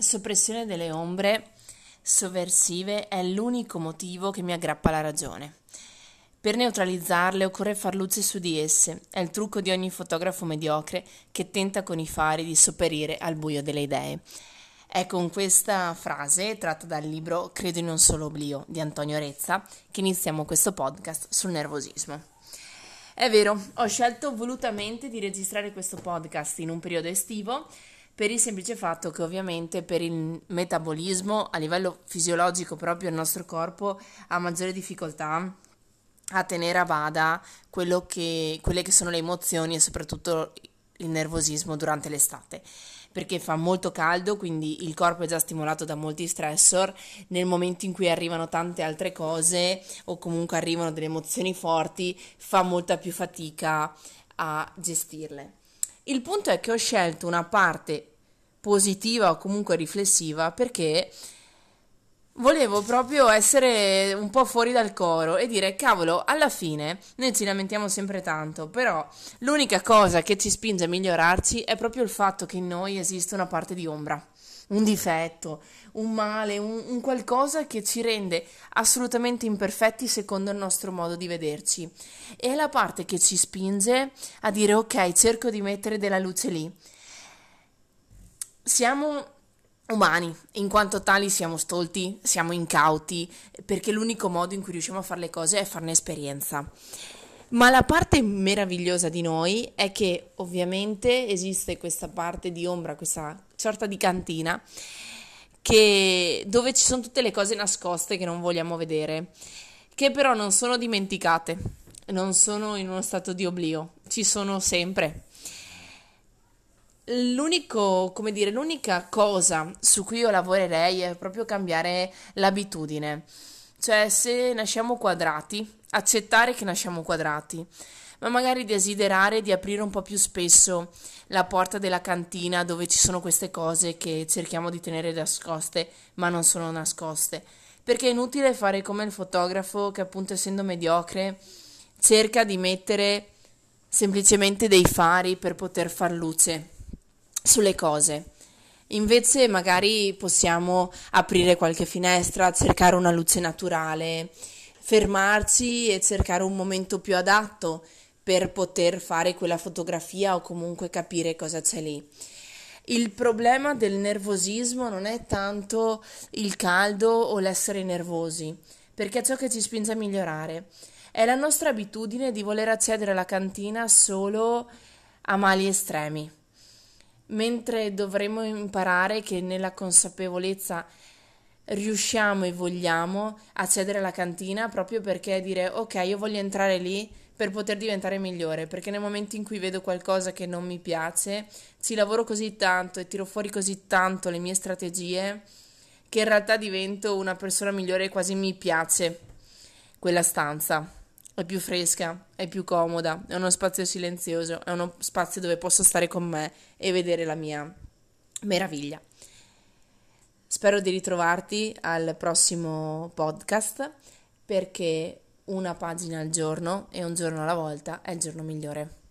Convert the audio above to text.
soppressione delle ombre sovversive è l'unico motivo che mi aggrappa alla ragione. Per neutralizzarle occorre far luce su di esse, è il trucco di ogni fotografo mediocre che tenta con i fari di sopperire al buio delle idee. È con questa frase, tratta dal libro Credo in un solo oblio di Antonio Rezza, che iniziamo questo podcast sul nervosismo. È vero, ho scelto volutamente di registrare questo podcast in un periodo estivo per il semplice fatto che ovviamente per il metabolismo a livello fisiologico proprio il nostro corpo ha maggiore difficoltà a tenere a bada che, quelle che sono le emozioni e soprattutto il nervosismo durante l'estate perché fa molto caldo, quindi il corpo è già stimolato da molti stressor, nel momento in cui arrivano tante altre cose o comunque arrivano delle emozioni forti, fa molta più fatica a gestirle. Il punto è che ho scelto una parte positiva o comunque riflessiva perché volevo proprio essere un po' fuori dal coro e dire cavolo, alla fine noi ci lamentiamo sempre tanto, però l'unica cosa che ci spinge a migliorarci è proprio il fatto che in noi esiste una parte di ombra un difetto, un male, un, un, qualcosa che ci rende assolutamente imperfetti secondo il nostro modo di vederci. E è la parte che ci spinge a dire ok, cerco di mettere della luce lì. Siamo umani, in quanto tali siamo stolti, siamo incauti, perché l'unico modo in cui riusciamo a fare le cose è farne esperienza. Ma la parte meravigliosa di noi è che ovviamente esiste questa parte di ombra, questa sorta di cantina che, dove ci sono tutte le cose nascoste che non vogliamo vedere, che però non sono dimenticate, non sono in uno stato di oblio, ci sono sempre. L'unico, come dire, l'unica cosa su cui io lavorerei è proprio cambiare l'abitudine. Cioè, se nasciamo quadrati, accettare che nasciamo quadrati, ma magari desiderare di aprire un po' più spesso la porta della cantina dove ci sono queste cose che cerchiamo di tenere nascoste, ma non sono nascoste. Perché è inutile fare come il fotografo che appunto essendo mediocre cerca di mettere semplicemente dei fari per poter far luce sulle cose. Invece magari possiamo aprire qualche finestra, cercare una luce naturale, fermarci e cercare un momento più adatto per poter fare quella fotografia o comunque capire cosa c'è lì. Il problema del nervosismo non è tanto il caldo o l'essere nervosi, perché è ciò che ci spinge a migliorare. È la nostra abitudine di voler accedere alla cantina solo a mali estremi mentre dovremmo imparare che nella consapevolezza riusciamo e vogliamo accedere alla cantina proprio perché dire ok io voglio entrare lì per poter diventare migliore perché nel momento in cui vedo qualcosa che non mi piace ci lavoro così tanto e tiro fuori così tanto le mie strategie che in realtà divento una persona migliore e quasi mi piace quella stanza è più fresca, è più comoda, è uno spazio silenzioso, è uno spazio dove posso stare con me e vedere la mia meraviglia. Spero di ritrovarti al prossimo podcast perché una pagina al giorno e un giorno alla volta è il giorno migliore.